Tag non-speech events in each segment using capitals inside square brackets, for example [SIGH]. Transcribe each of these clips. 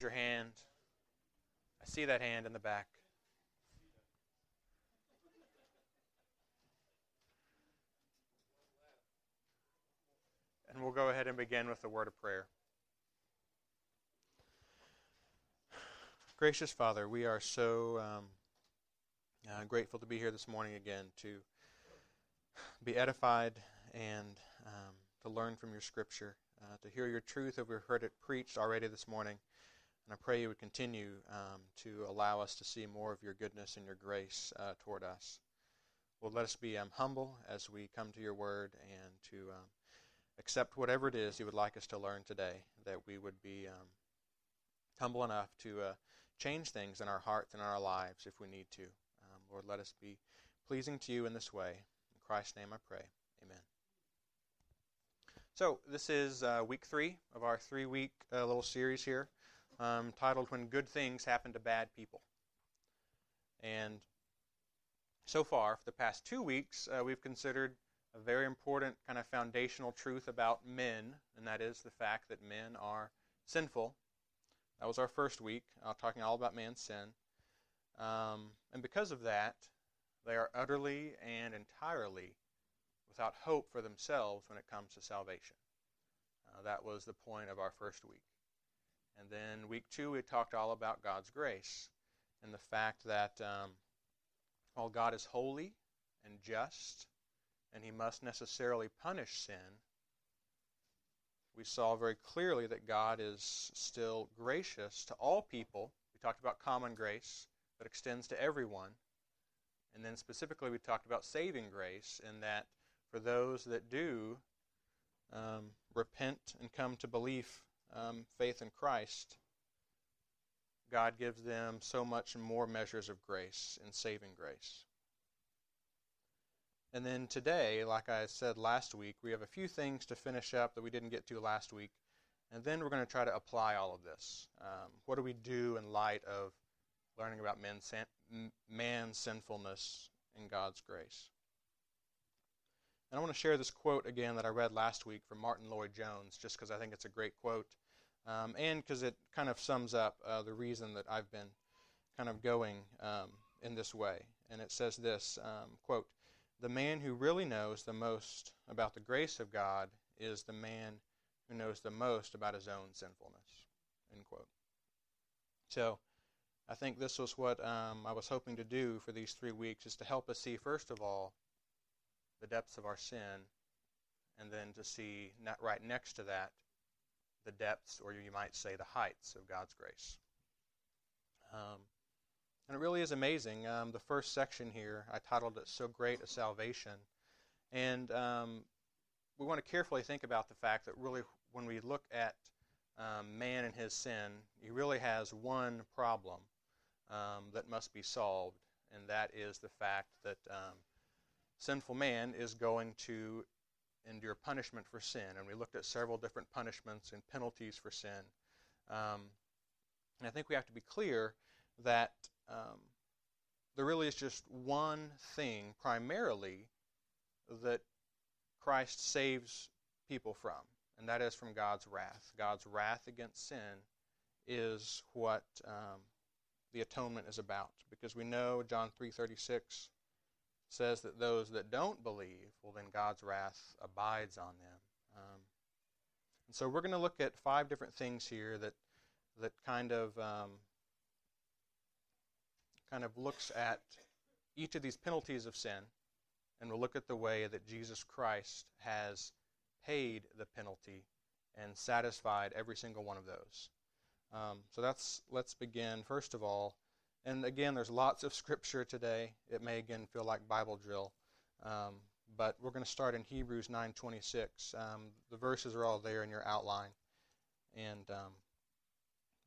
your hand. I see that hand in the back. And we'll go ahead and begin with the word of prayer. Gracious Father, we are so um, uh, grateful to be here this morning again to be edified and um, to learn from your scripture, uh, to hear your truth as we've heard it preached already this morning. And I pray you would continue um, to allow us to see more of your goodness and your grace uh, toward us. Well, let us be um, humble as we come to your word and to um, accept whatever it is you would like us to learn today, that we would be um, humble enough to uh, change things in our hearts and in our lives if we need to. Um, Lord, let us be pleasing to you in this way. In Christ's name I pray. Amen. So, this is uh, week three of our three week uh, little series here um, titled When Good Things Happen to Bad People. And so far, for the past two weeks, uh, we've considered a very important kind of foundational truth about men, and that is the fact that men are sinful that was our first week, uh, talking all about man's sin. Um, and because of that, they are utterly and entirely without hope for themselves when it comes to salvation. Uh, that was the point of our first week. And then week two, we talked all about God's grace and the fact that um, while God is holy and just, and he must necessarily punish sin, we saw very clearly that God is still gracious to all people. We talked about common grace that extends to everyone. And then specifically, we talked about saving grace, in that for those that do um, repent and come to belief, um, faith in Christ, God gives them so much more measures of grace and saving grace. And then today, like I said last week, we have a few things to finish up that we didn't get to last week. And then we're going to try to apply all of this. Um, what do we do in light of learning about man's, man's sinfulness and God's grace? And I want to share this quote again that I read last week from Martyn Lloyd-Jones, just because I think it's a great quote, um, and because it kind of sums up uh, the reason that I've been kind of going um, in this way. And it says this um, quote, the man who really knows the most about the grace of God is the man who knows the most about his own sinfulness. End quote. So, I think this was what um, I was hoping to do for these three weeks is to help us see, first of all, the depths of our sin, and then to see right next to that the depths, or you might say the heights of God's grace. Um, and it really is amazing. Um, the first section here, I titled it So Great a Salvation. And um, we want to carefully think about the fact that really, when we look at um, man and his sin, he really has one problem um, that must be solved, and that is the fact that um, sinful man is going to endure punishment for sin. And we looked at several different punishments and penalties for sin. Um, and I think we have to be clear that um, there really is just one thing primarily that Christ saves people from, and that is from God's wrath. God's wrath against sin is what um, the atonement is about, because we know John three thirty six says that those that don't believe, well, then God's wrath abides on them. Um, and so we're going to look at five different things here that that kind of um, kind of looks at each of these penalties of sin, and we'll look at the way that Jesus Christ has paid the penalty and satisfied every single one of those. Um, so that's let's begin first of all. And again, there's lots of scripture today. It may again feel like Bible drill, um, but we're going to start in Hebrews 9:26. Um, the verses are all there in your outline, and um,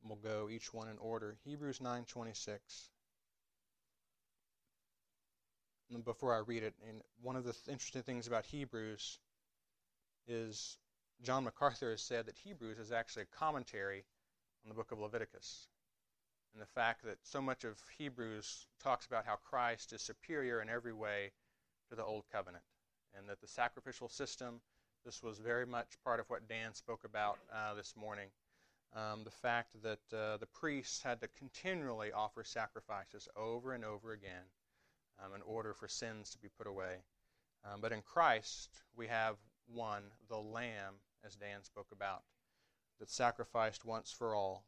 we'll go each one in order. Hebrews 9:26 before I read it. And one of the th- interesting things about Hebrews is John MacArthur has said that Hebrews is actually a commentary on the book of Leviticus. And the fact that so much of Hebrews talks about how Christ is superior in every way to the Old Covenant. And that the sacrificial system, this was very much part of what Dan spoke about uh, this morning. um, the fact that uh, the priests had to continually offer sacrifices over and over again um, in order for sins to be put away. Um, but in Christ, we have one, the Lamb, as Dan spoke about, that sacrificed once for all.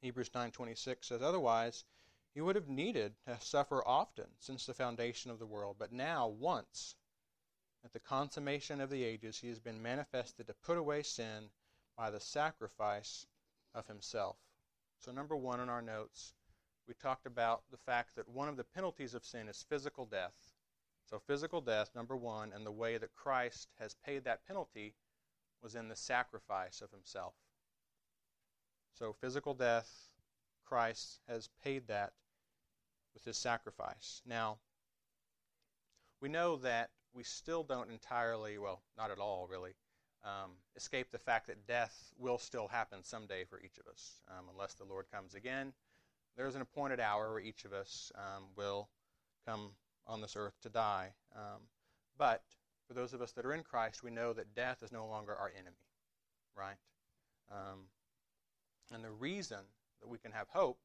Hebrews 9:26 says, "Otherwise, he would have needed to suffer often since the foundation of the world. But now, once, at the consummation of the ages, he has been manifested to put away sin by the sacrifice of himself." So, number one in our notes, we talked about the fact that one of the penalties of sin is physical death. So, physical death, number one, and the way that Christ has paid that penalty was in the sacrifice of himself. So, physical death, Christ has paid that with his sacrifice. Now, we know that we still don't entirely, well, not at all really, um, escape the fact that death will still happen someday for each of us, um, unless the Lord comes again. There's an appointed hour where each of us um, will come on this earth to die. Um, but for those of us that are in Christ, we know that death is no longer our enemy, right? And the reason that we can have hope,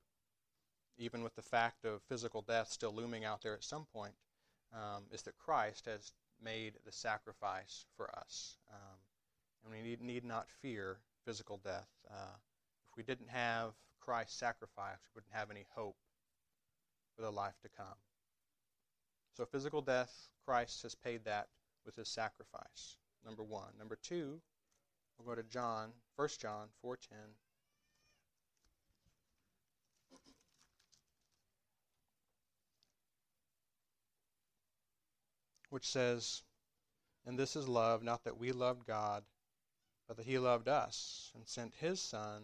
even with the fact of physical death still looming out there at some point, um, is that Christ has made the sacrifice for us. Um, and we need, need, not fear physical death. Uh, if we didn't have Christ's sacrifice, we wouldn't have any hope for the life to come. So physical death, Christ has paid that with his sacrifice. Number one. Number two, we'll go to John, 1 John 4.10. Which says, And this is love, not that we loved God, but that he loved us and sent his Son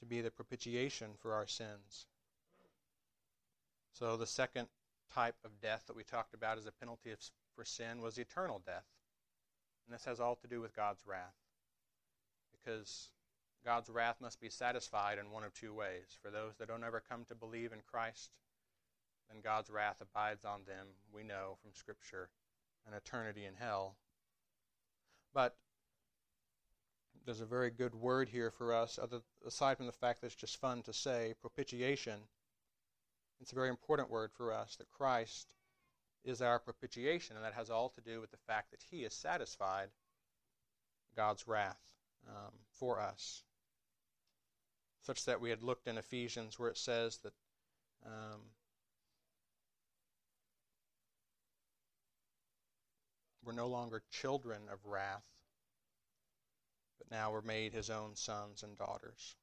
to be the propitiation for our sins. So the second type of death that we talked about as a penalty of, for sin was eternal death. And this has all to do with God's wrath. Because God's wrath must be satisfied in one of two ways. For those that don't ever come to believe in Christ, then God's wrath abides on them, we know from Scripture, an eternity in hell. But there's a very good word here for us, other, aside from the fact that it's just fun to say, propitiation. It's a very important word for us that Christ is our propitiation, and that has all to do with the fact that He has satisfied God's wrath um, for us. Such that we had looked in Ephesians where it says that um, we're no longer children of wrath, but now we're made His own sons and daughters.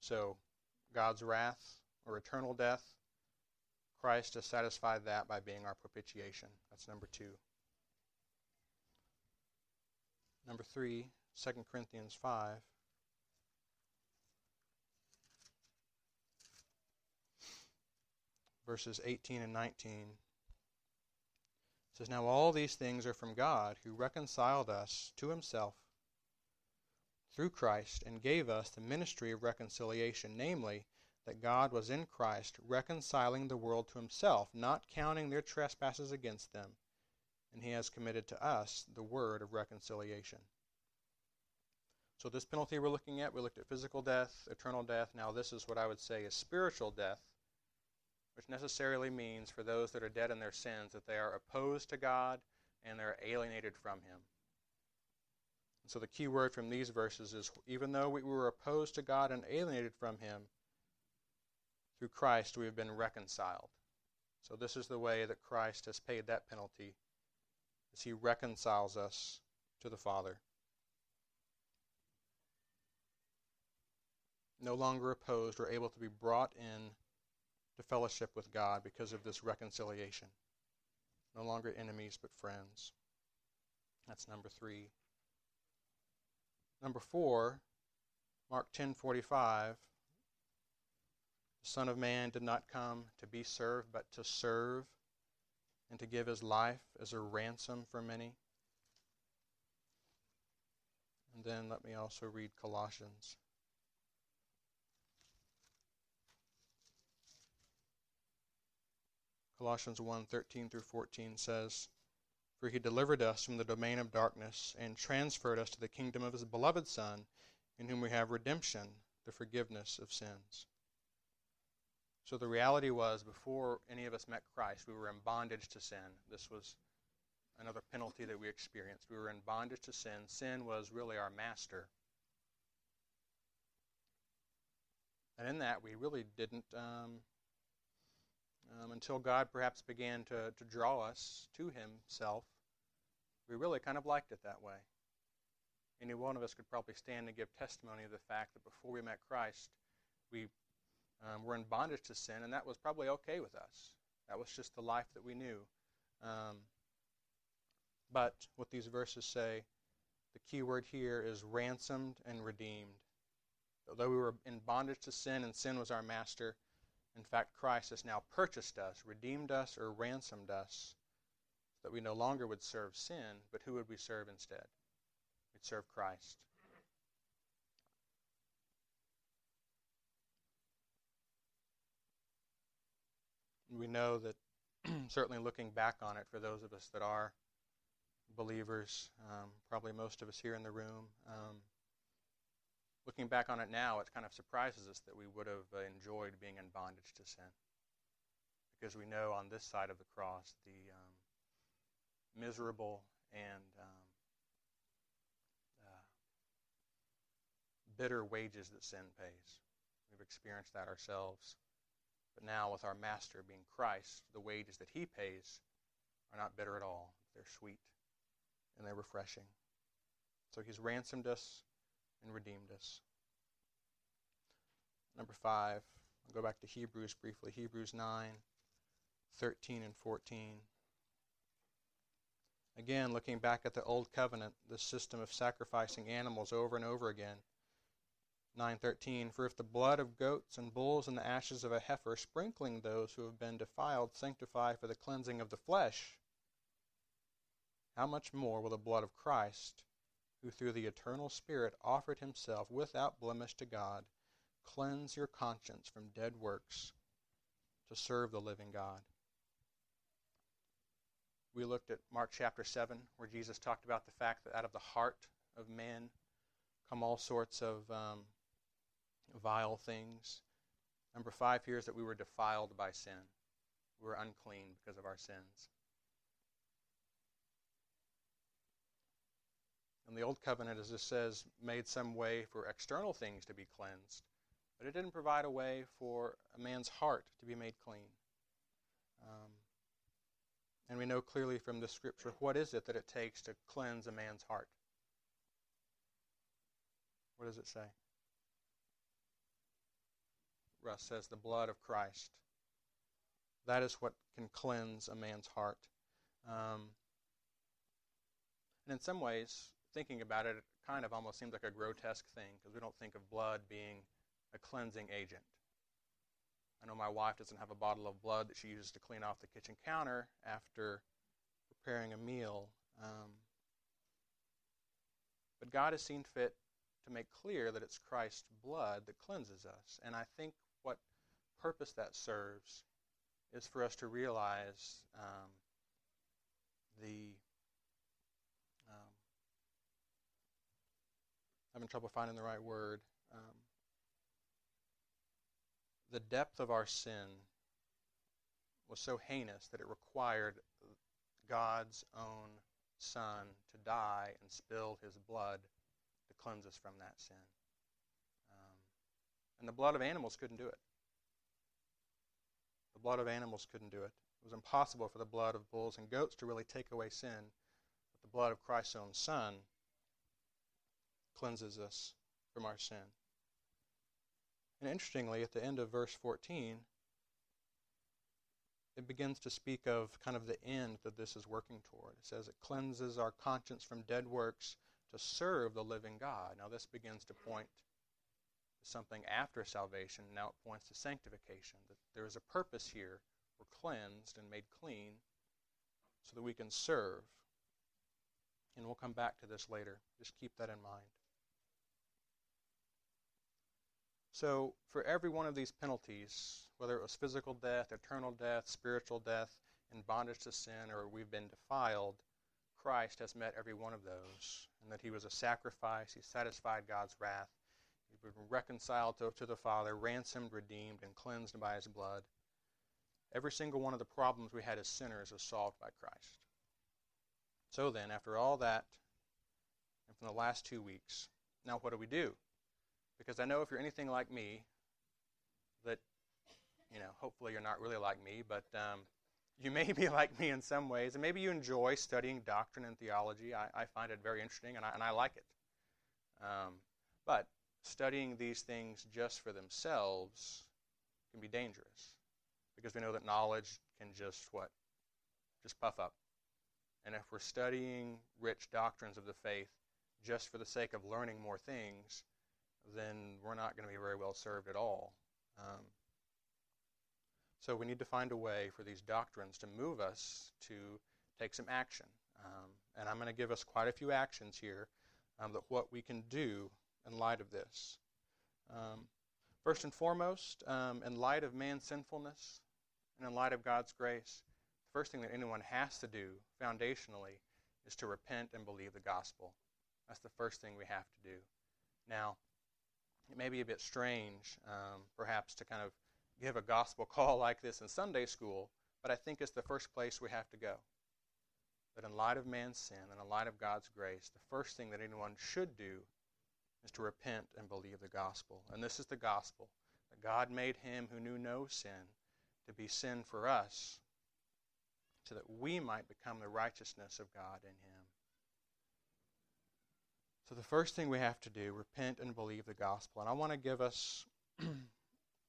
So, God's wrath or eternal death. Christ has satisfied that by being our propitiation. That's number two. Number three, 2 Corinthians 5. Verses 18 and 19 says, Now all these things are from God, who reconciled us to himself through Christ and gave us the ministry of reconciliation, namely, that God was in Christ reconciling the world to himself, not counting their trespasses against them, and he has committed to us the word of reconciliation. So, this penalty we're looking at, we looked at physical death, eternal death. Now, this is what I would say is spiritual death, which necessarily means for those that are dead in their sins that they are opposed to God and they're alienated from Him. so, the key word from these verses is even though we were opposed to God and alienated from Him, through Christ we have been reconciled. So this is the way that Christ has paid that penalty as he reconciles us to the Father. No longer opposed or able to be brought in to fellowship with God because of this reconciliation. No longer enemies but friends. That's number 3. Number 4, Mark 10:45 the Son of Man did not come to be served, but to serve and to give his life as a ransom for many. And then let me also read Colossians. Colossians 1 13 through 14 says, For he delivered us from the domain of darkness and transferred us to the kingdom of his beloved Son in whom we have redemption, the forgiveness of sins. So the reality was, before any of us met Christ, we were in bondage to sin. This was another penalty that we experienced. We were in bondage to sin. Sin was really our master. And in that, we really didn't, um, um, until God perhaps began to, to draw us to Himself, we really kind of liked it that way. Any one of us could probably stand and give testimony of the fact that before we met Christ, we um, were in bondage to sin, and that was probably okay with us. That was just the life that we knew. Um, but what these verses say, the key word here is ransomed and redeemed. Although we were in bondage to sin and sin was our master, in fact, Christ has now purchased us, redeemed us, or ransomed us, so that we no longer would serve sin, but who would we serve instead? We'd serve Christ. We know that, [CLEARS THROAT] certainly looking back on it, for those of us that are believers, um, probably most of us here in the room, um, looking back on it now, it kind of surprises us that we would have uh, enjoyed being in bondage to sin. Because we know on this side of the cross the um, miserable and um, uh, bitter wages that sin pays. We've experienced that ourselves. But now, with our Master being Christ, the wages that He pays are not bitter at all. They're sweet and they're refreshing. So He's ransomed us and redeemed us. Number five, I'll go back to Hebrews briefly. Hebrews 9, 13 and 14. Again, looking back at the Old Covenant, the system of sacrificing animals over and over again. 9:13 For if the blood of goats and bulls and the ashes of a heifer sprinkling those who have been defiled sanctify for the cleansing of the flesh how much more will the blood of Christ who through the eternal Spirit offered himself without blemish to God, cleanse your conscience from dead works to serve the living God. We looked at Mark chapter 7, where Jesus talked about the fact that out of the heart of man come all sorts of um, vile things. Number five here is that we were defiled by sin. We were unclean because of our sins. And the Old Covenant, as it says, made some way for external things to be cleansed, but it didn't provide a way for a man's heart to be made clean. Um, and we know clearly from the scripture what is it that it takes to cleanse a man's heart? What does it say? Russ says the blood of Christ. That is what can cleanse a man's heart. Um, and in some ways, thinking about it, it kind of almost seems like a grotesque thing because we don't think of blood being a cleansing agent. I know my wife doesn't have a bottle of blood that she uses to clean off the kitchen counter after preparing a meal. Um, but God has seen fit to make clear that it's Christ's blood that cleanses us. And I think what purpose that serves is for us to realize um, the having trouble finding the right word. Um, the depth of our sin was so heinous that it required God's own Son to die and spill his blood to cleanse us from that sin. Um, and the blood of animals couldn't do it. The blood of animals couldn't do it. It was impossible for the blood of bulls and goats to really take away sin. But the blood of Christ's own Son cleanses us from our sin. And interestingly, at the end of verse 14, it begins to speak of kind of the end that this is working toward. It says it cleanses our conscience from dead works to serve the living God. Now, this begins to point to something after salvation. Now it points to sanctification, that there is a purpose here. We're cleansed and made clean so that we can serve. And we'll come back to this later. Just keep that in mind. So, for every one of these penalties, whether it was physical death, eternal death, spiritual death, in bondage to sin, or we've been defiled, Christ has met every one of those, and that He was a sacrifice. He satisfied God's wrath. He's been reconciled to, to the Father, ransomed, redeemed, and cleansed by His blood. Every single one of the problems we had as sinners is solved by Christ. So then, after all that, and from the last two weeks, now what do we do? Because I know if you're anything like me, that, you know, hopefully you're not really like me, but um, you may be [LAUGHS] like me in some ways, and maybe you enjoy studying doctrine and theology. I, I find it very interesting, and I, and I like it. Um, but studying these things just for themselves can be dangerous because we know that knowledge can just what? Just puff up. And if we're studying rich doctrines of the faith just for the sake of learning more things, then we're not going to be very well served at all. Um, so we need to find a way for these doctrines to move us to take some action. Um, and I'm going to give us quite a few actions here um, that what we can do in light of this. Um, first and foremost, um, in light of man's sinfulness and in light of God's grace, the first thing that anyone has to do foundationally is to repent and believe the gospel. That's the first thing we have to do. Now, it may be a bit strange, um, perhaps, to kind of give a gospel [LAUGHS] call like this in Sunday school, but I think it's the first place we have to go. That in light of man's sin and in light of God's grace, the first thing that anyone should do is to repent and believe the gospel. And this is the gospel that God made him who knew no sin to be sin for us, so that we might become the righteousness of God in him. So the first thing we have to do, repent and believe the gospel. And I want to give us, [CLEARS THROAT]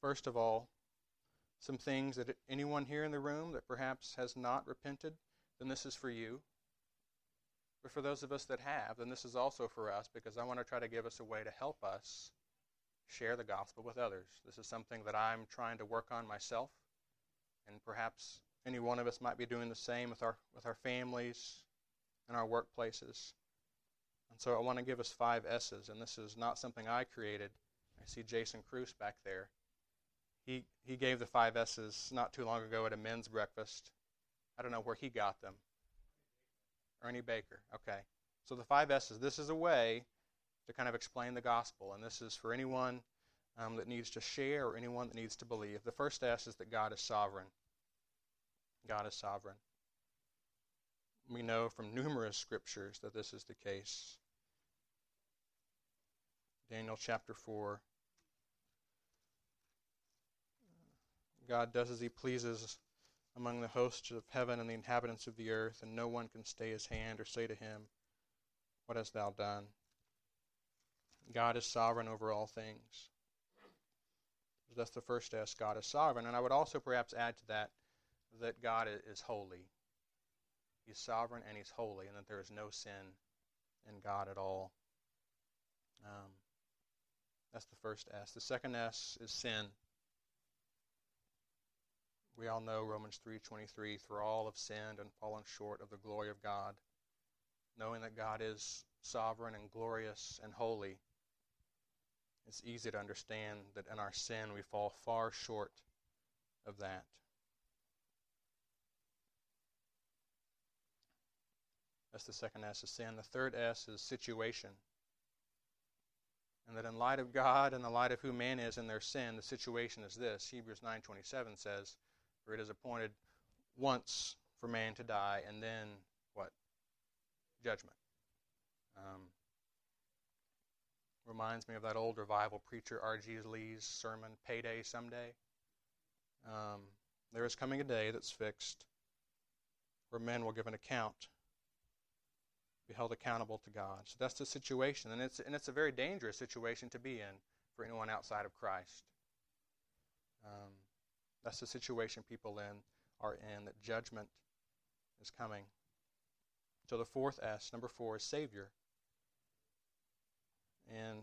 first of all, some things that anyone here in the room that perhaps has not repented, then this is for you. But for those of us that have, then this is also for us because I want to try to give us a way to help us share the gospel with others. This is something that I'm trying to work on myself, and perhaps any one of us might be doing the same with our with our families and our workplaces. And so I want to give us five S's, and this is not something I created. I see Jason Cruz back there. He he gave the five S's not too long ago at a men's breakfast. I don't know where he got them. Ernie Baker. Okay. So the five S's. This is a way to kind of explain the gospel, and this is for anyone um, that needs to share or anyone that needs to believe. The first S is that God is sovereign. God is sovereign. We know from numerous scriptures that this is the case. Daniel chapter 4. God does as he pleases among the hosts of heaven and the inhabitants of the earth, and no one can stay his hand or say to him, What hast thou done? God is sovereign over all things. That's the first S. God is sovereign. And I would also perhaps add to that that God is holy. He's sovereign and He's holy, and that there is no sin in God at all. Um, that's the first S. The second S is sin. We all know Romans 3:23 for all have sinned and fallen short of the glory of God. Knowing that God is sovereign and glorious and holy, it's easy to understand that in our sin we fall far short of that. That's the second S is sin. The third S is situation. And that in light of God and the light of who man is in their sin, the situation is this. Hebrews 9:27 says, for it is appointed once for man to die, and then what? Judgment. Um, reminds me of that old revival preacher R.G. Lee's sermon, Payday Someday. Um, there is coming a day that's fixed where men will give an account, be held accountable to God. So that's the situation, and it's and it's a very dangerous situation to be in for anyone outside of Christ. Um, that's the situation people in are in, that judgment is coming. So the fourth S, number four, is Savior. And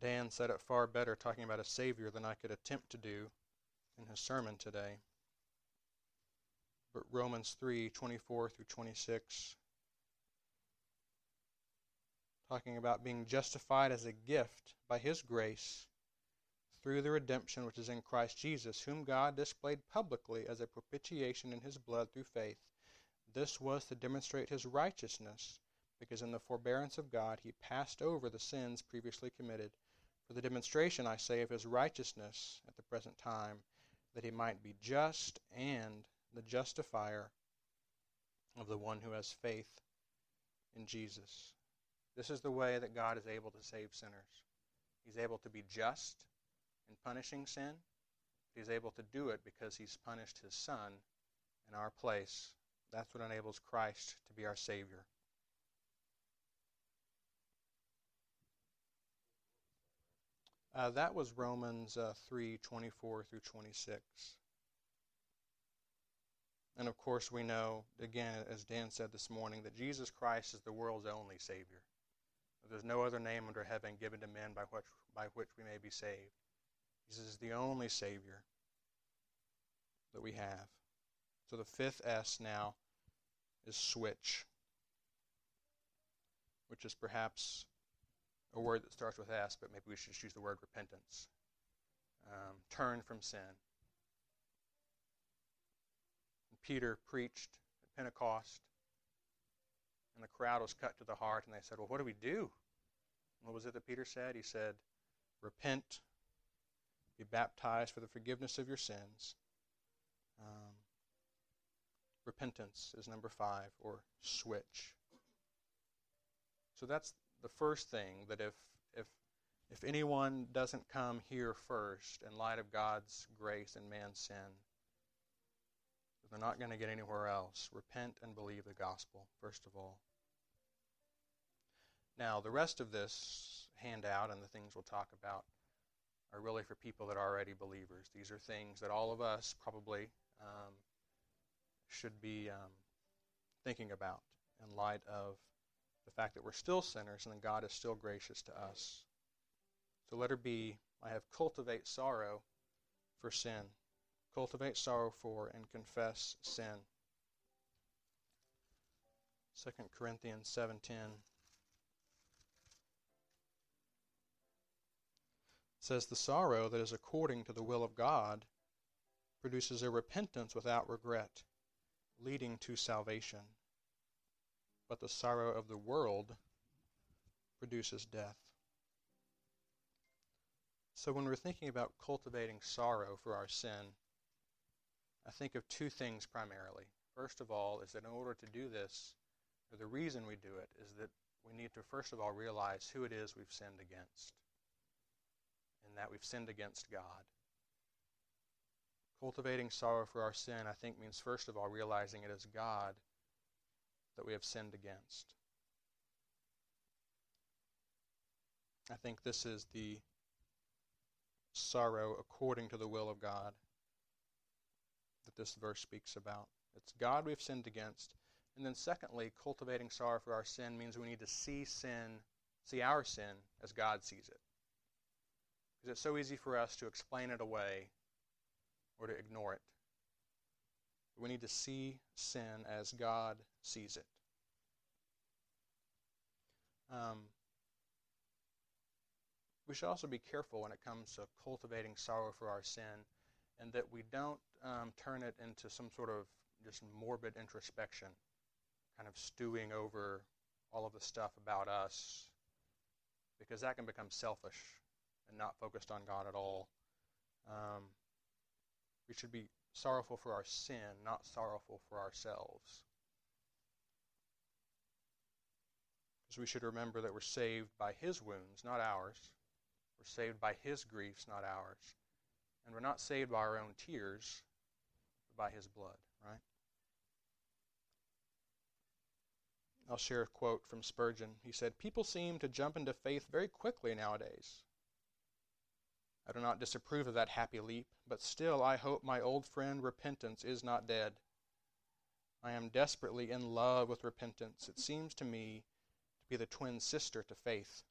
Dan said it far better talking about a Savior than I could attempt to do in his sermon today. But Romans 3 24 through 26, talking about being justified as a gift by his grace through the redemption which is in Christ Jesus, whom God displayed publicly as a propitiation in his blood through faith. This was to demonstrate his righteousness, because in the forbearance of God he passed over the sins previously committed, for the demonstration, I say, of his righteousness at the present time, that he might be just and the justifier of the one who has faith in Jesus. This is the way that God is able to save sinners. He's able to be just in punishing sin. He's able to do it because he's punished his son in our place. That's what enables Christ to be our Savior. Uh, that was Romans uh, 3 24 through 26. And of course, we know, again, as Dan said this morning, that Jesus Christ is the world's only Savior. There's no other name under heaven given to men by which, by which we may be saved. Jesus is the only Savior that we have. So the fifth S now is switch, which is perhaps a word that starts with S, but maybe we should just use the word repentance. Um, turn from sin. And Peter preached at Pentecost, and the crowd was cut to the heart, and they said, Well, what do we do? What was it that Peter said? He said, Repent, be baptized for the forgiveness of your sins. Um, repentance is number five, or switch. So that's the first thing that if if if anyone doesn't come here first in light of God's grace and man's sin, they're not going to get anywhere else. Repent and believe the gospel, first of all. Now, the rest of this handout and the things we'll talk about are really for people that are already believers. These are things that all of us probably um, should be um, thinking about in light of the fact that we're still sinners and that God is still gracious to us. So, letter B, I have cultivate sorrow for sin. Cultivate sorrow for and confess sin. 2 Corinthians 7:10 says the sorrow that is according to the will of God produces a repentance without regret, leading to salvation. But the sorrow of the world produces death. So when we're thinking about cultivating sorrow for our sin, I think of two things primarily. First of all, is that in order to do this, or the reason we do it, is that we need to first of all realize who it is we've sinned against and that we've sinned against God. Cultivating sorrow for our sin, I think, means first of all realizing it is God that we have sinned against. I think this is the sorrow according to the will of God that this verse speaks about. It's God we've sinned against. And then, secondly, cultivating sorrow for our sin means we need to see sin, see our sin as God sees it. Because it's so easy for us to explain it away or to ignore it. We need to see sin as God sees it. Um, we should also be careful when it comes to cultivating sorrow for our sin and that we don't um, turn it into some sort of just morbid introspection, kind of stewing over all of the stuff about us, because that can become selfish and not focused on God at all. Um, we should be sorrowful for our sin, not sorrowful for ourselves. Because we should remember that we're saved by His wounds, not ours. We're saved by His griefs, not ours. And we're not saved by our own tears, but by His blood, right? I'll share a quote from Spurgeon. He said, People seem to jump into faith very quickly nowadays. I do not disapprove of that happy leap, but still I hope my old friend repentance is not dead. I am desperately in love with repentance. It seems to me to be the twin sister to faith.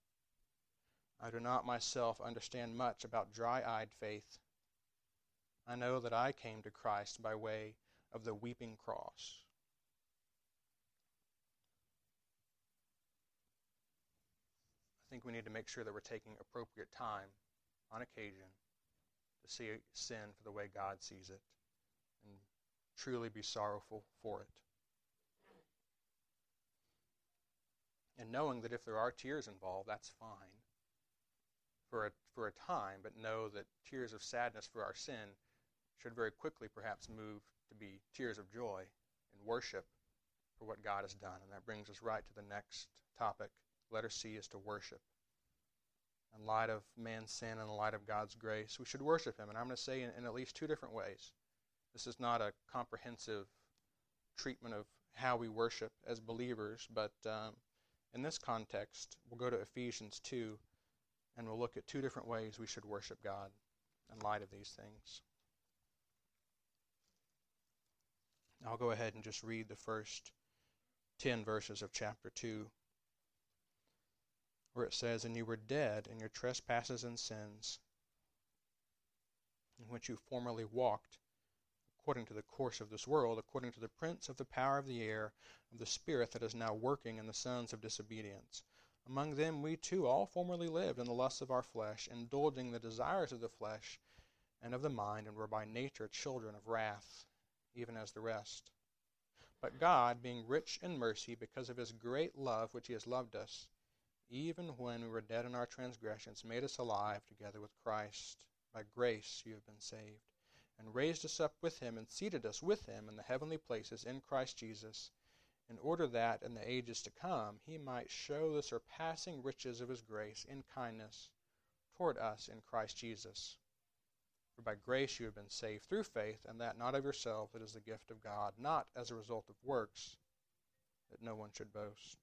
I do not myself understand much about dry eyed faith. I know that I came to Christ by way of the weeping cross. I think we need to make sure that we're taking appropriate time on occasion to see sin for the way God sees it and truly be sorrowful for it. And knowing that if there are tears involved, that's fine for a, for a time, but know that tears of sadness for our sin should very quickly perhaps move to be tears of joy and worship for what God has done. And that brings us right to the next topic. Letter C is to worship. In light of man's sin and in light of God's grace, we should worship Him. And I'm going to say in, in at least two different ways. This is not a comprehensive treatment of how we worship as believers, but um, in this context, we'll go to Ephesians 2 and we'll look at two different ways we should worship God in light of these things. I'll go ahead and just read the first 10 verses of chapter 2, where it says, And you were dead in your trespasses and sins, in which you formerly walked, according to the course of this world, according to the prince of the power of the air, of the spirit that is now working in the sons of disobedience. Among them we too all formerly lived in the lusts of our flesh, indulging the desires of the flesh and of the mind, and were by nature children of wrath even as the rest. But God, being rich in mercy, because of his great love which he has loved us, even when we were dead in our transgressions, made us alive together with Christ. By grace you have been saved, and raised us up with him, and seated us with him in the heavenly places in Christ Jesus, in order that in the ages to come he might show the surpassing riches of his grace in kindness toward us in Christ Jesus. For by grace you have been saved through faith, and that not of yourselves, it is the gift of God, not as a result of works, that no one should boast.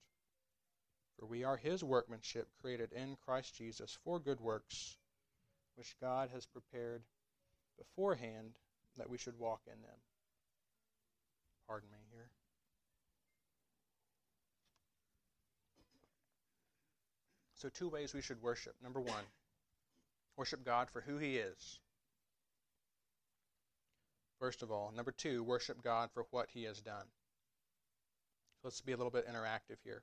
For we are his workmanship, created in Christ Jesus for good works, which God has prepared beforehand that we should walk in them. Pardon me here. So, two ways we should worship. Number one, worship God for who he is first of all. Number two, worship God for what He has done. So let's be a little bit interactive here.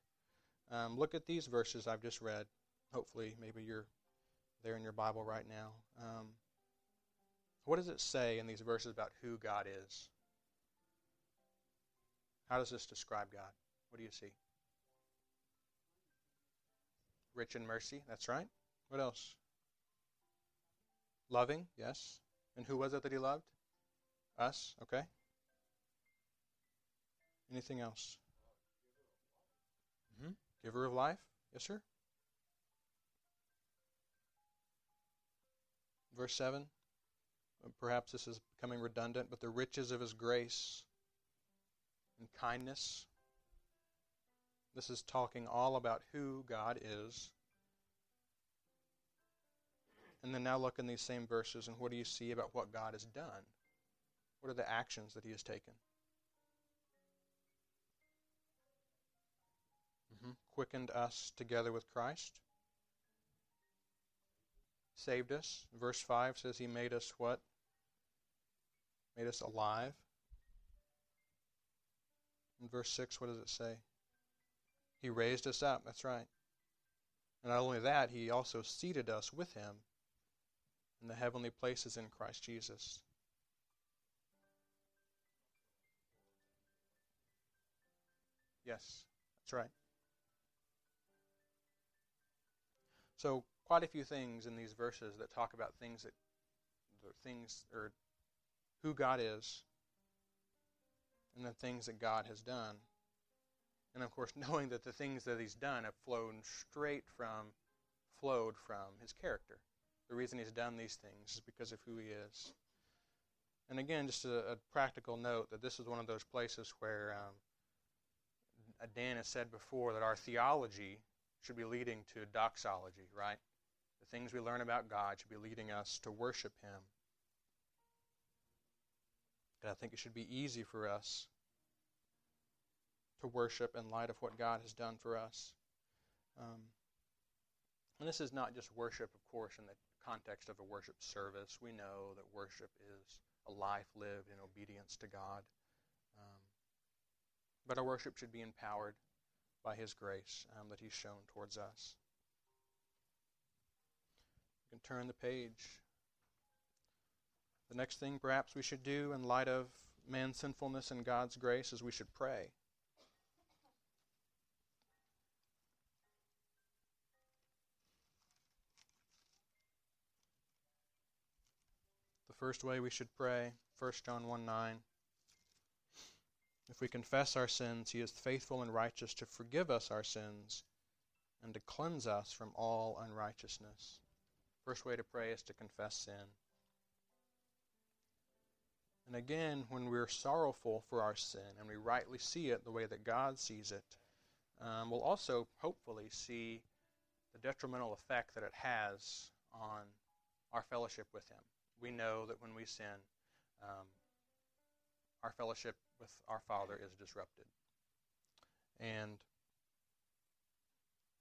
Um, look at these verses I've just read. Hopefully, maybe you're there in your Bible right now. Um, what does it say in these verses about who God is? How does this describe God? What do you see? Rich in mercy, that's right. What else? Loving, yes. And who was it that he loved? Us, okay? Anything else? Giver of life? Yes, sir. Verse 7. Uh, perhaps this is becoming redundant, but the riches of his grace and kindness. This is talking all about who God is. And then now look in these same verses, and what do you see about what God has done? What are the actions that he has taken? Quickened us together with Christ. Saved us. Verse 5 says he made us what? Made us alive. In verse 6, what does it say? He raised us up. That's right. And not only that, he also seated us with him in the heavenly places in Christ Jesus. Yes, that's right. So, quite a few things in these verses that talk about things that, things, or who God is, and the things that God has done. And of course, [LAUGHS] knowing that the things that He's done have flown straight from, flowed from His character. The reason He's done these things is because of who He is. And again, just a, a practical note that this is one of those places where um, Dan has said before that our theology should be leading to doxology, right? The things we learn about God should be leading us to worship Him. And I think it should be easy for us to worship in light of what God has done for us. Um, and this is not just worship, of course, in the context of a worship service. We know that worship is a life lived in obedience to God. But our worship should be empowered by His grace um, that He's shown towards us. You can turn the page. The next thing perhaps we should do in light of man's sinfulness and God's grace is we should pray. The first way we should pray, 1 John 1 9. If we confess our sins, he is faithful and righteous to forgive us our sins and to cleanse us from all unrighteousness. First way to pray is to confess sin. And again, when we're sorrowful for our sin and we rightly see it the way that God sees it, um, we'll also hopefully see the detrimental effect that it has on our fellowship with Him. We know that when we sin, um, our fellowship with our Father is disrupted. And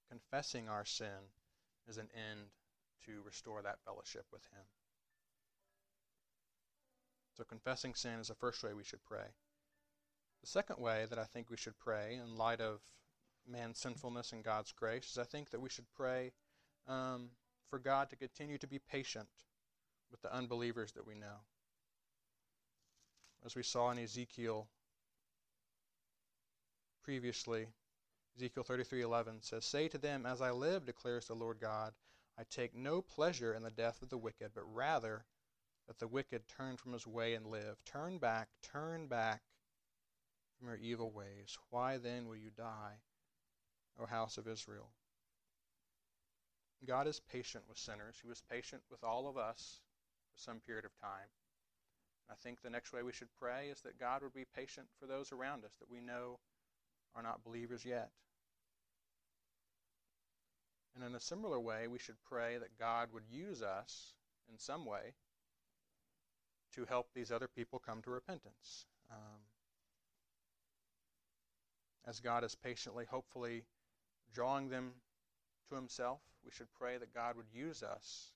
confessing our sin is an end to restore that fellowship with Him. So, confessing sin is the first way we should pray. The second way that I think we should pray, in light of man's sinfulness and God's grace, is I think that we should pray um, for God to continue to be patient with the unbelievers that we know as we saw in Ezekiel previously. Ezekiel 33:11 says, "Say to them, as I live, declares the Lord God, I take no pleasure in the death of the wicked, but rather that the wicked turn from his way and live. Turn back, turn back from your evil ways. Why then will you die, O house of Israel?" God is patient with sinners. He was patient with all of us for some period of time. I think the next way we should pray is that God would be patient for those around us that we know are not believers yet. And in a similar way, we should pray that God would use us in some way to help these other people come to repentance. Um, as God is patiently, hopefully, drawing them to Himself, we should pray that God would use us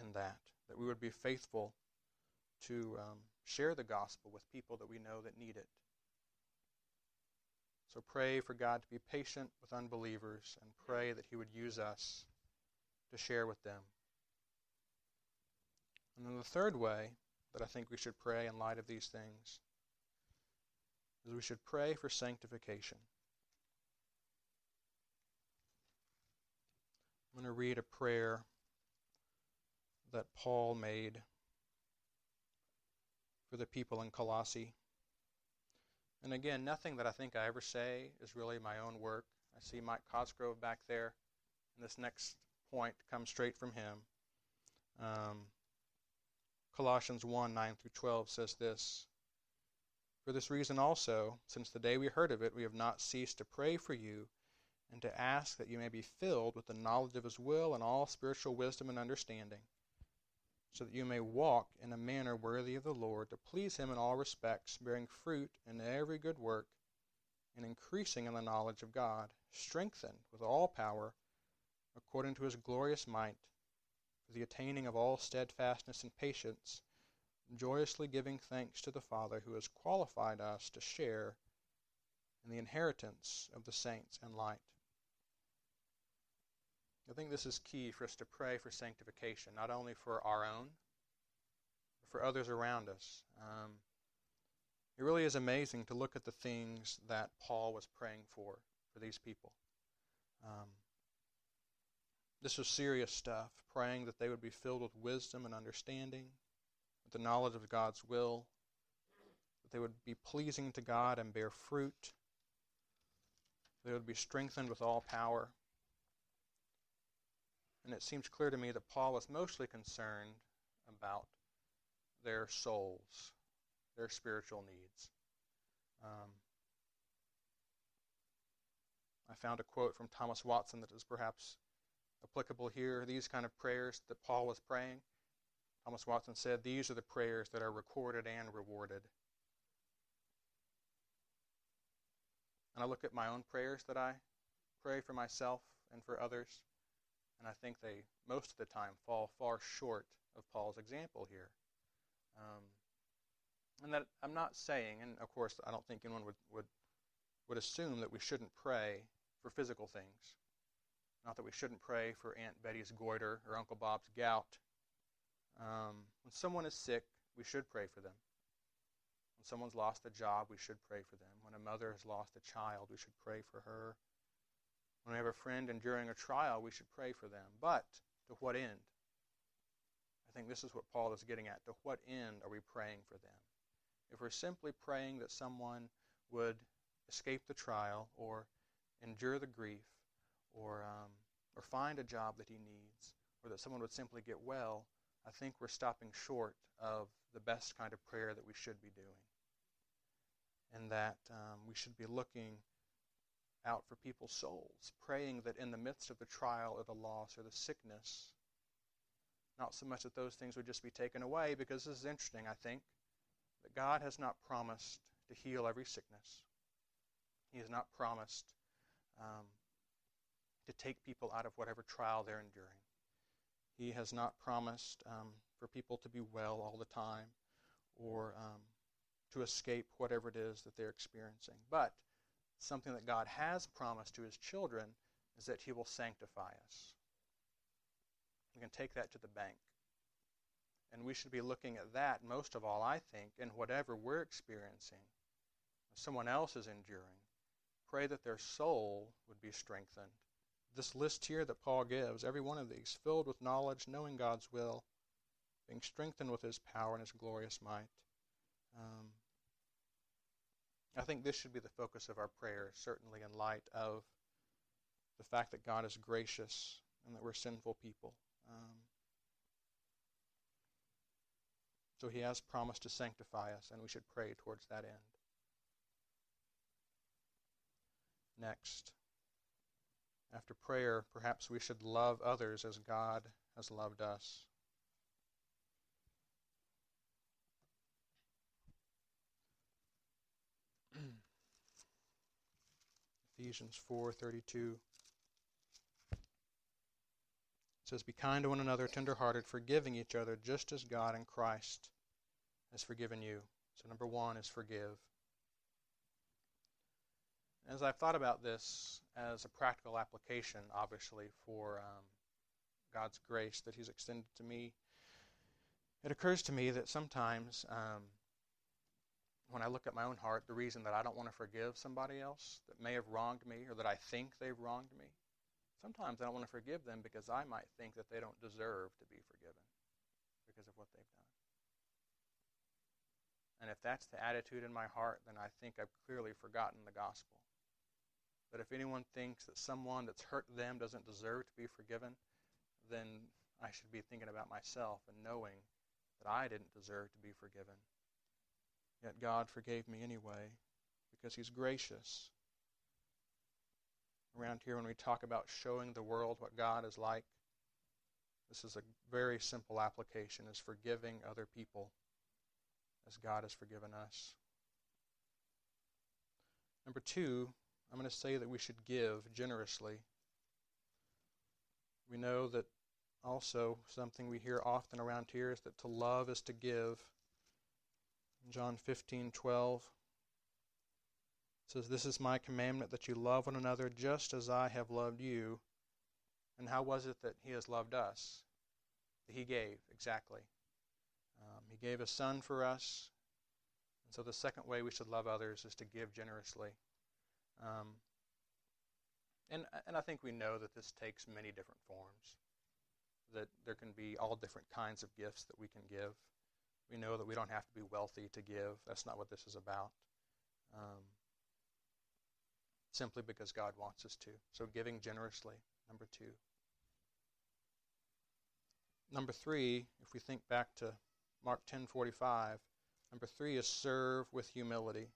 in that, that we would be faithful to um, share the gospel with people that we know that need it. So pray for God to be patient with unbelievers and pray that He would use us to share with them. And then the third way that I think we should pray in light of these things is we should pray for sanctification. I'm going to read a prayer that Paul made for the people in Colossae. And again, nothing that I think I ever say is really my own work. I see Mike Cosgrove back there, and this next point comes straight from him. Um, Colossians 1 9 through 12 says this For this reason also, since the day we heard of it, we have not ceased to pray for you and to ask that you may be filled with the knowledge of His will and all spiritual wisdom and understanding so that you may walk in a manner worthy of the Lord, to please Him in all respects, bearing fruit in every good work, and increasing in the knowledge of God, strengthened with all power, according to His glorious might, for the attaining of all steadfastness and patience, joyously giving thanks to the Father who has qualified us to share in the inheritance of the saints in light. I think this is key for us to pray for sanctification, not only for our own, but for others around us. Um, it really is amazing to look at the things that Paul was praying for for these people. Um, this was serious stuff, praying that they would be filled with wisdom and understanding, with the knowledge of God's will, that they would be pleasing to God and bear fruit, they would be strengthened with all power. And it seems clear to me that Paul was mostly concerned about their souls, their spiritual needs. Um, I found a quote from Thomas Watson that is perhaps applicable here. These kind of prayers that Paul was praying, Thomas Watson said, these are the prayers that are recorded and rewarded. And I look at my own prayers that I pray for myself and for others. And I think they, most of the time, fall far short of Paul's example here. Um, and that I'm not saying, and of course, I don't think anyone would, would, would assume that we shouldn't pray for physical things. Not that we shouldn't pray for Aunt Betty's goiter or Uncle Bob's gout. Um, when someone is sick, we should pray for them. When someone's lost a job, we should pray for them. When a mother has lost a child, we should pray for her. When we have a friend enduring a trial, we should pray for them. But to what end? I think this is what Paul is getting at. To what end are we praying for them? If we're simply praying that someone would escape the trial or endure the grief or, um, or find a job that he needs or that someone would simply get well, I think we're stopping short of the best kind of prayer that we should be doing. And that um, we should be looking out for people's souls, praying that in the midst of the trial or the loss or the sickness, not so much that those things would just be taken away, because this is interesting, I think, that God has not promised to heal every sickness. He has not promised um, to take people out of whatever trial they're enduring. He has not promised um, for people to be well all the time or um, to escape whatever it is that they're experiencing. But something that God has promised to his children is that he will sanctify us. We can take that to the bank. And we should be looking at that most of all, I think, in whatever we're experiencing, someone else is enduring. Pray that their soul would be strengthened. This list here that Paul gives, every one of these, filled with knowledge, knowing God's will, being strengthened with his power and his glorious might. Um, I think this should be the focus of our prayers, certainly in light of the fact that God is gracious and that we're sinful people. Um, so he has promised to sanctify us, and we should pray towards that end. Next, after prayer, perhaps we should love others as God has loved us. Ephesians 4:32 says be kind to one another tenderhearted forgiving each other just as God in Christ has forgiven you. So number 1 is forgive. As I've thought about this as a practical application obviously for um, God's grace that he's extended to me it occurs to me that sometimes um, when I look at my own heart, the reason that I don't want to forgive somebody else that may have wronged me or that I think they've wronged me, sometimes I don't want to forgive them because I might think that they don't deserve to be forgiven because of what they've done. And if that's the attitude in my heart, then I think I've clearly forgotten the gospel. That if anyone thinks that someone that's hurt them doesn't deserve to be forgiven, then I should be thinking about myself and knowing that I didn't deserve to be forgiven. Yet God forgave me anyway because He's gracious. Around here, when we talk about showing the world what God is like, this is a very simple application is forgiving other people as God has forgiven us. Number two, I'm going to say that we should give generously. We know that also something we hear often around here is that to love is to give. John 15:12 says, "This is my commandment that you love one another just as I have loved you." And how was it that He has loved us? He gave exactly. Um, he gave a Son for us, and so the second way we should love others is to give generously. Um, and and I think we know that this takes many different forms. That there can be all different kinds of gifts that we can give. We know that we don't have to be wealthy to give. That's not what this is about. Um, simply because God wants us to. So giving generously, number two. Number three, if we think back to Mark 10:45, number three is serve with humility.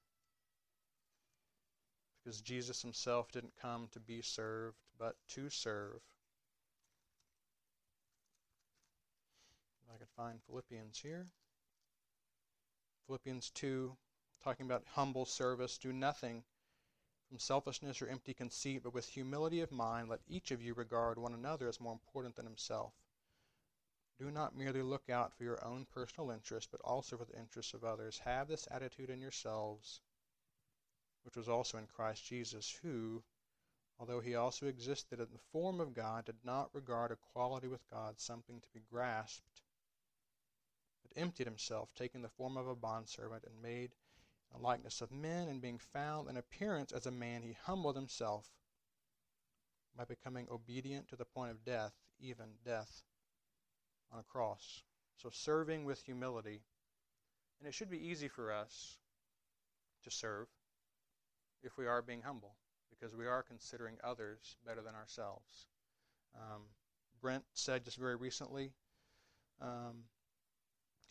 Because Jesus himself didn't come to be served, but to serve. If I could find Philippians here. Philippians 2, talking about humble service. Do nothing from selfishness or empty conceit, but with humility of mind, let each of you regard one another as more important than himself. Do not merely look out for your own personal interests, but also for the interests of others. Have this attitude in yourselves, which was also in Christ Jesus, who, although he also existed in the form of God, did not regard equality with God something to be grasped emptied himself, taking the form of a bondservant, and made a likeness of men, and being found in appearance as a man, he humbled himself by becoming obedient to the point of death, even death on a cross. So, serving with humility. And it should be easy for us to serve if we are being humble, because we are considering others better than ourselves. Um, Brent said just very recently um,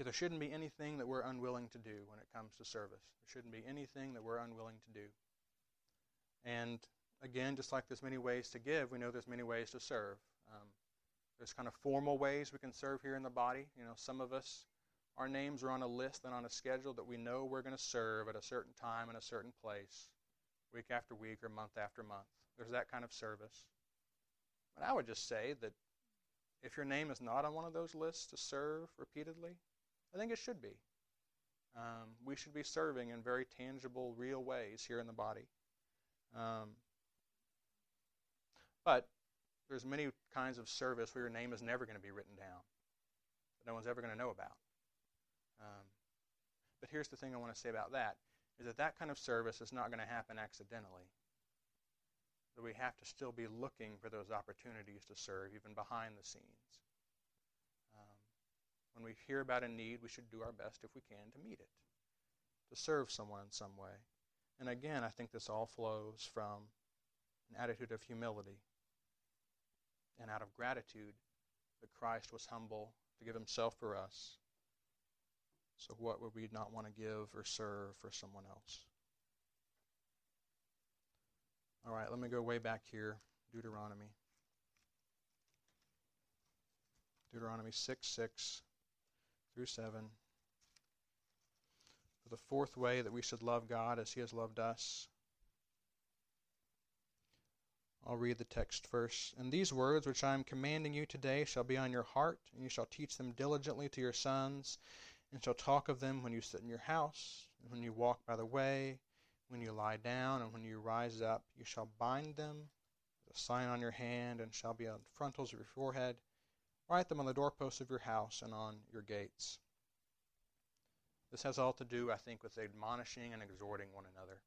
there shouldn't be anything that we're unwilling to do when it comes to service. There shouldn't be anything that we're unwilling to do. And again, just like there's many ways to give, we know there's many ways to serve. Um, there's kind of formal ways we can serve here in the body. You know, some of us, our names are on a list and on a schedule that we know we're going to serve at a certain time in a certain place, week after week or month after month. There's that kind of service. But I would just say that if your name is not on one of those lists to serve repeatedly, I think it should be. Um, we should be serving in very tangible, real ways here in the body. Um, but there's many kinds of service where your name is never going to be written down, that no one's ever going to know about. Um, but here's the thing I want to say about that is that that kind of service is not going to happen accidentally. That we have to still be looking for those opportunities to serve, even behind the scenes. When we hear about a need, we should do our best if we can to meet it, to serve someone in some way. And again, I think this all flows from an attitude of humility and out of gratitude that Christ was humble to give himself for us. So, what would we not want to give or serve for someone else? All right, let me go way back here Deuteronomy. Deuteronomy 6 6 through 7. For the fourth way that we should love God as He has loved us. I'll read the text first. And these words which I am commanding you today shall be on your heart, and you shall teach them diligently to your sons, and shall talk of them when you sit in your house, and when you walk by the way, when you lie down, and when you rise up. You shall bind them as a sign on your hand, and shall be on the frontals of your forehead. Write them on the doorposts of your house and on your gates. This has all to do, I think, with admonishing and exhorting one another.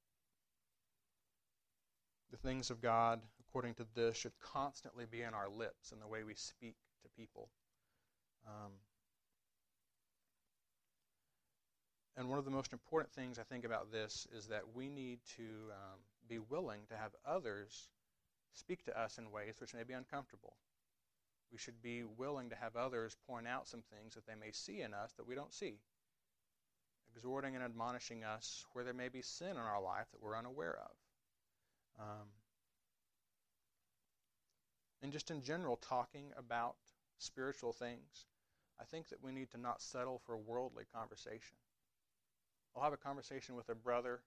The things of God, according to this, should constantly be in our lips in the way we speak to people. Um, and one of the most important things I think about this is that we need to um, be willing to have others speak to us in ways which may be uncomfortable. We should be willing to have others point out some things that they may see in us that we don't see, exhorting and admonishing us where there may be sin in our life that we're unaware of. Um, and just in general, talking about spiritual things, I think that we need to not settle for worldly conversation. I'll have a conversation with a brother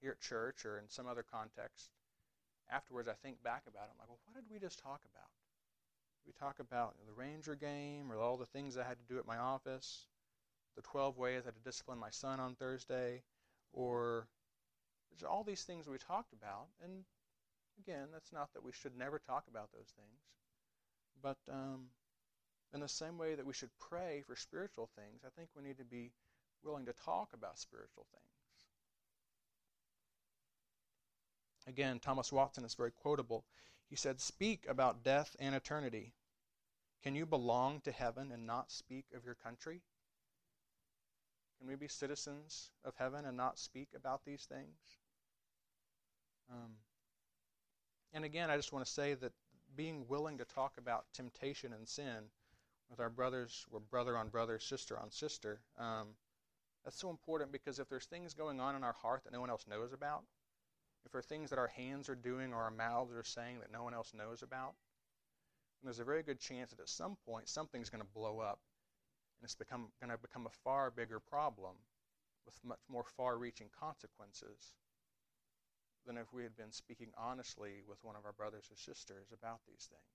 here at church or in some other context. Afterwards, I think back about it. I'm like, well, what did we just talk about? We talk about the Ranger game or all the things I had to do at my office, the 12 ways I had to discipline my son on Thursday, or there's all these things we talked about, and again, that's not that we should never talk about those things, but um, in the same way that we should pray for spiritual things, I think we need to be willing to talk about spiritual things. Again, Thomas Watson is very quotable. He said, Speak about death and eternity. Can you belong to heaven and not speak of your country? Can we be citizens of heaven and not speak about these things? Um, and again, I just want to say that being willing to talk about temptation and sin with our brothers, we're brother on brother, sister on sister, um, that's so important because if there's things going on in our heart that no one else knows about, if there are things that our hands are doing or our mouths are saying that no one else knows about, there's a very good chance that at some point something's going to blow up and it's become going to become a far bigger problem with much more far-reaching consequences than if we had been speaking honestly with one of our brothers or sisters about these things.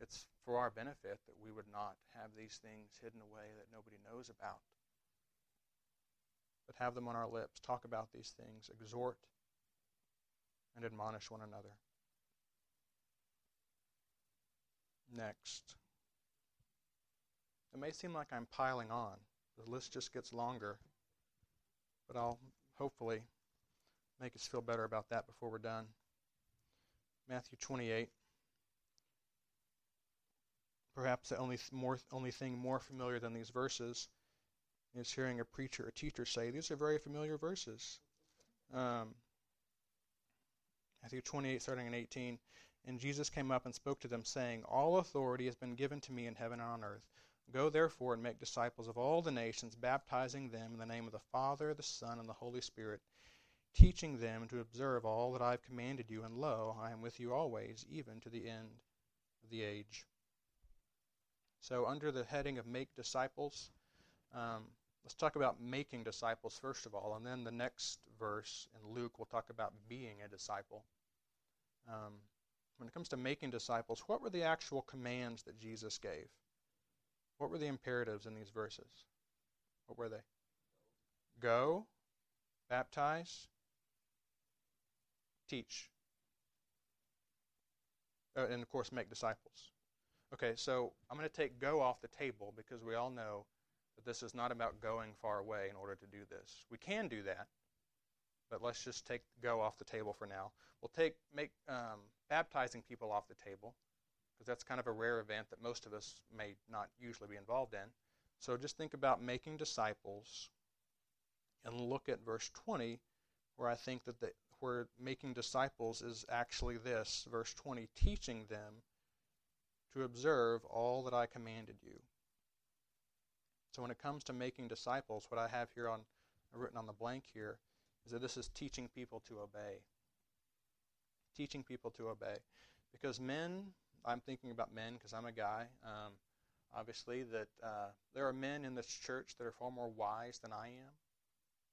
It's for our benefit that we would not have these things hidden away that nobody knows about, but have them on our lips, talk about these things, exhort and admonish one another. Next. It may seem like I'm piling on. The list just gets longer, but I'll hopefully make us feel better about that before we're done. Matthew 28. perhaps the only th- more only thing more familiar than these verses is hearing a preacher or teacher say these are very familiar verses. Um, Matthew 28, starting in 18. And Jesus came up and spoke to them, saying, All authority has been given to me in heaven and on earth. Go therefore and make disciples of all the nations, baptizing them in the name of the Father, the Son, and the Holy Spirit, teaching them to observe all that I have commanded you. And lo, I am with you always, even to the end of the age. So, under the heading of Make Disciples, um, let's talk about making disciples first of all, and then the next verse in Luke we'll talk about being a disciple. Um, when it comes to making disciples, what were the actual commands that Jesus gave? What were the imperatives in these verses? What were they? Go, baptize, teach, uh, and of course, make disciples. Okay, so I'm going to take go off the table because we all know that this is not about going far away in order to do this. We can do that, but let's just take go off the table for now. We'll take make um, baptizing people off the table because that's kind of a rare event that most of us may not usually be involved in. So just think about making disciples and look at verse 20 where I think that the, where making disciples is actually this verse 20 teaching them to observe all that I commanded you. So when it comes to making disciples, what I have here on written on the blank here is that this is teaching people to obey. Teaching people to obey. Because men, I'm thinking about men because I'm a guy, um, obviously, that uh, there are men in this church that are far more wise than I am,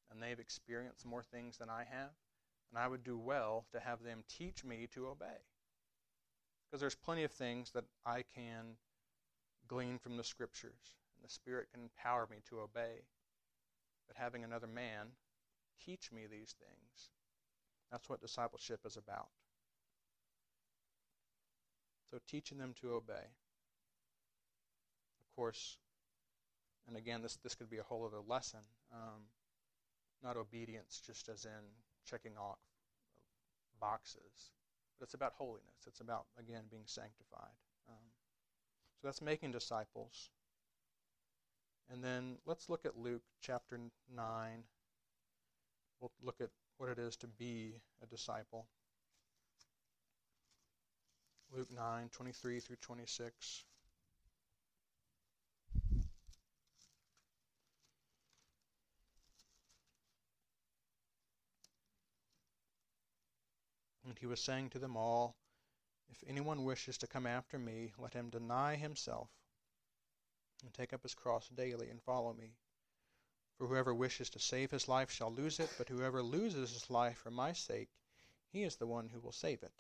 and they've experienced more things than I have, and I would do well to have them teach me to obey. Because there's plenty of things that I can glean from the scriptures, and the Spirit can empower me to obey. But having another man teach me these things, that's what discipleship is about. So teaching them to obey. Of course, and again, this, this could be a whole other lesson. Um, not obedience just as in checking off boxes, but it's about holiness. It's about, again, being sanctified. Um, so that's making disciples. And then let's look at Luke chapter 9. We'll look at what it is to be a disciple. Luke 9, 23 through 26. And he was saying to them all, If anyone wishes to come after me, let him deny himself and take up his cross daily and follow me. For whoever wishes to save his life shall lose it, but whoever loses his life for my sake, he is the one who will save it.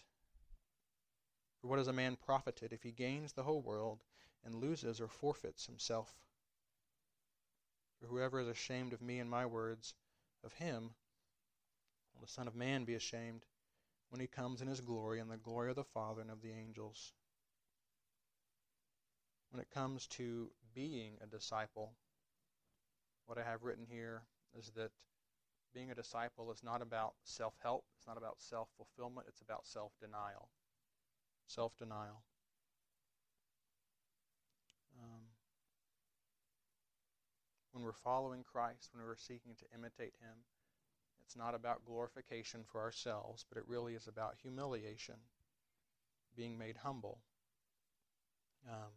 For what is a man profited if he gains the whole world and loses or forfeits himself? For whoever is ashamed of me and my words, of him will the Son of Man be ashamed when he comes in his glory and the glory of the Father and of the angels. When it comes to being a disciple, what I have written here is that being a disciple is not about self help, it's not about self fulfillment, it's about self denial. Self denial. Um, when we're following Christ, when we're seeking to imitate Him, it's not about glorification for ourselves, but it really is about humiliation, being made humble. Um,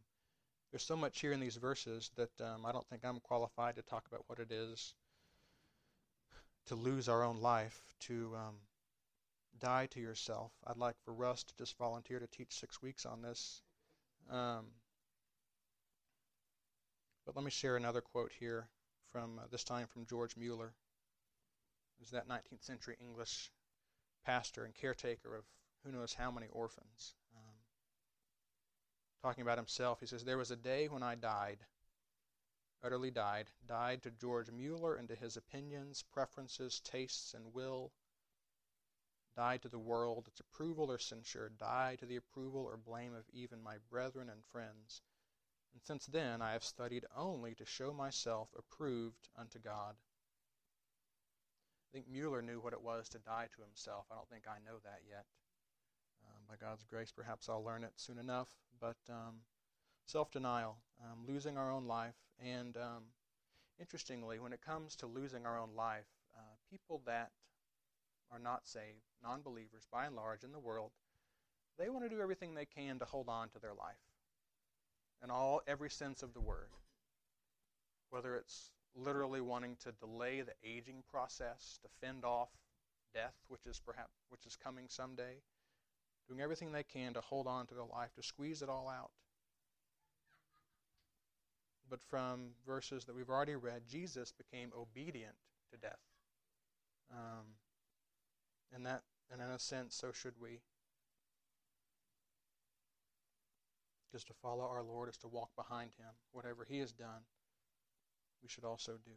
there's so much here in these verses that um, I don't think I'm qualified to talk about what it is to lose our own life, to um, die to yourself. I'd like for Russ to just volunteer to teach six weeks on this. Um, but let me share another quote here from uh, this time from George Mueller was that 19th century English pastor and caretaker of who knows how many orphans. Talking about himself, he says, There was a day when I died, utterly died, died to George Mueller and to his opinions, preferences, tastes, and will, died to the world, its approval or censure, died to the approval or blame of even my brethren and friends. And since then I have studied only to show myself approved unto God. I think Mueller knew what it was to die to himself. I don't think I know that yet. Um, by God's grace, perhaps I'll learn it soon enough. But um, self denial, um, losing our own life. And um, interestingly, when it comes to losing our own life, uh, people that are not saved, non believers by and large in the world, they want to do everything they can to hold on to their life in all every sense of the word. Whether it's literally wanting to delay the aging process, to fend off death, which is perhaps which is coming someday, doing everything they can to hold on to their life, to squeeze it all out. But from verses that we've already read, Jesus became obedient to death. Um, and that, and in a sense, so should we. Because to follow our Lord is to walk behind Him. Whatever He has done, we should also do.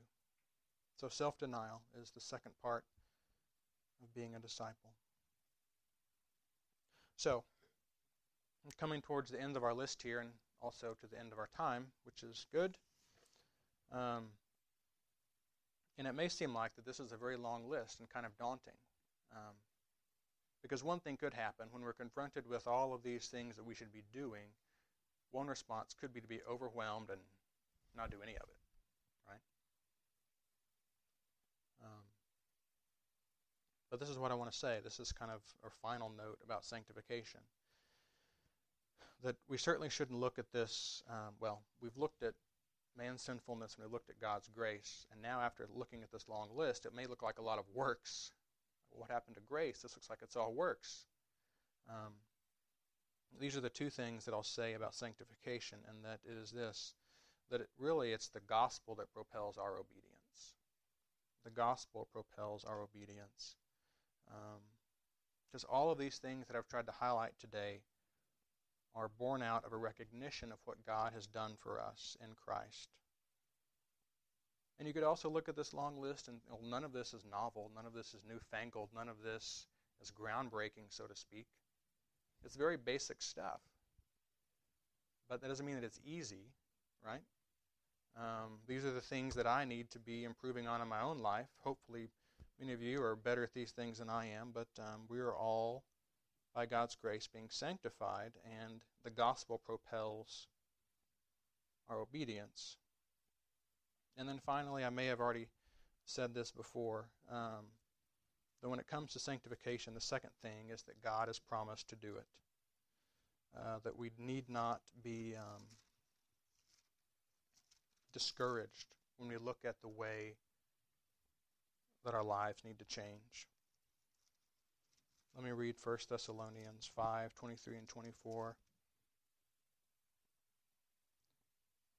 So self denial is the second part of being a disciple. So, coming towards the end of our list here and also to the end of our time, which is good. Um, and it may seem like that this is a very long list and kind of daunting. Um, because one thing could happen when we're confronted with all of these things that we should be doing, one response could be to be overwhelmed and not do any of it. But this is what I want to say. This is kind of our final note about sanctification. That we certainly shouldn't look at this, um, well, we've looked at man's sinfulness and we looked at God's grace. And now, after looking at this long list, it may look like a lot of works. What happened to grace? This looks like it's all works. Um, these are the two things that I'll say about sanctification, and that is this that it really it's the gospel that propels our obedience. The gospel propels our obedience. Because um, all of these things that I've tried to highlight today are born out of a recognition of what God has done for us in Christ. And you could also look at this long list, and well, none of this is novel, none of this is newfangled, none of this is groundbreaking, so to speak. It's very basic stuff. But that doesn't mean that it's easy, right? Um, these are the things that I need to be improving on in my own life, hopefully Many of you are better at these things than I am, but um, we are all, by God's grace, being sanctified, and the gospel propels our obedience. And then finally, I may have already said this before, um, that when it comes to sanctification, the second thing is that God has promised to do it. Uh, that we need not be um, discouraged when we look at the way that our lives need to change. Let me read 1 Thessalonians 5 23 and 24.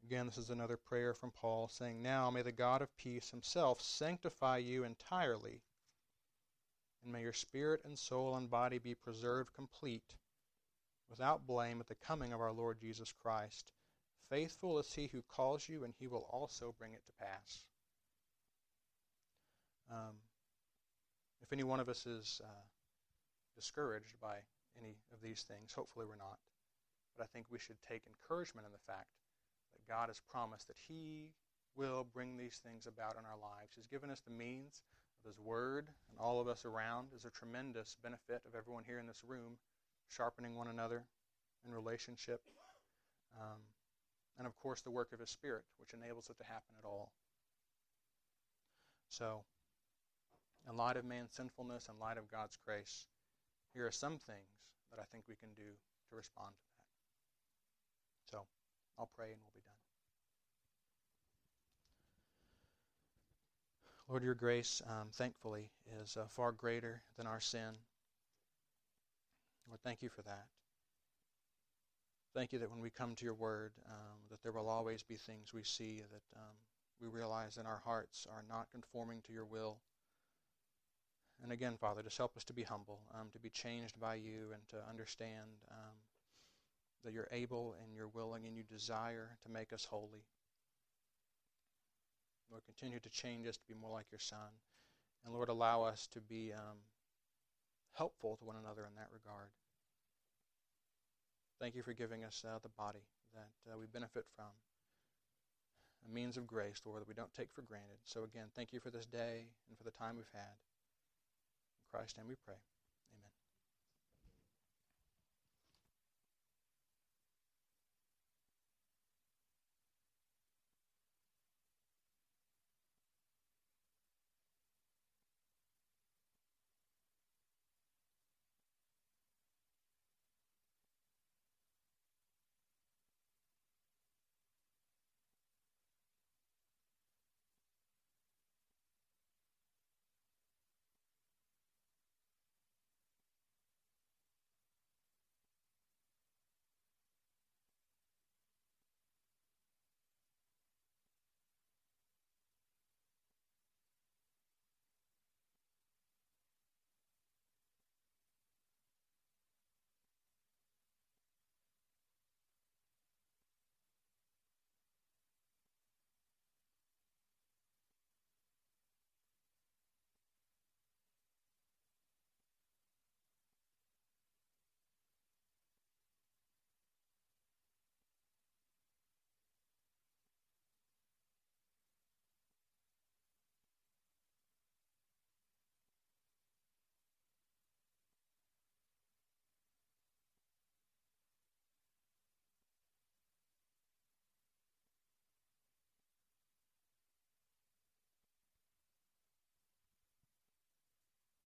Again, this is another prayer from Paul saying, Now may the God of peace himself sanctify you entirely, and may your spirit and soul and body be preserved complete, without blame at the coming of our Lord Jesus Christ. Faithful is he who calls you, and he will also bring it to pass. Um, if any one of us is uh, discouraged by any of these things, hopefully we're not. But I think we should take encouragement in the fact that God has promised that He will bring these things about in our lives. He's given us the means of His Word, and all of us around is a tremendous benefit of everyone here in this room, sharpening one another in relationship. Um, and of course, the work of His Spirit, which enables it to happen at all. So, in light of man's sinfulness, in light of God's grace, here are some things that I think we can do to respond to that. So I'll pray and we'll be done. Lord, your grace, um, thankfully, is uh, far greater than our sin. Lord, thank you for that. Thank you that when we come to your word, um, that there will always be things we see that um, we realize in our hearts are not conforming to your will. And again, Father, just help us to be humble, um, to be changed by you, and to understand um, that you're able and you're willing and you desire to make us holy. Lord, continue to change us to be more like your Son. And Lord, allow us to be um, helpful to one another in that regard. Thank you for giving us uh, the body that uh, we benefit from, a means of grace, Lord, that we don't take for granted. So again, thank you for this day and for the time we've had. Christ's name we pray.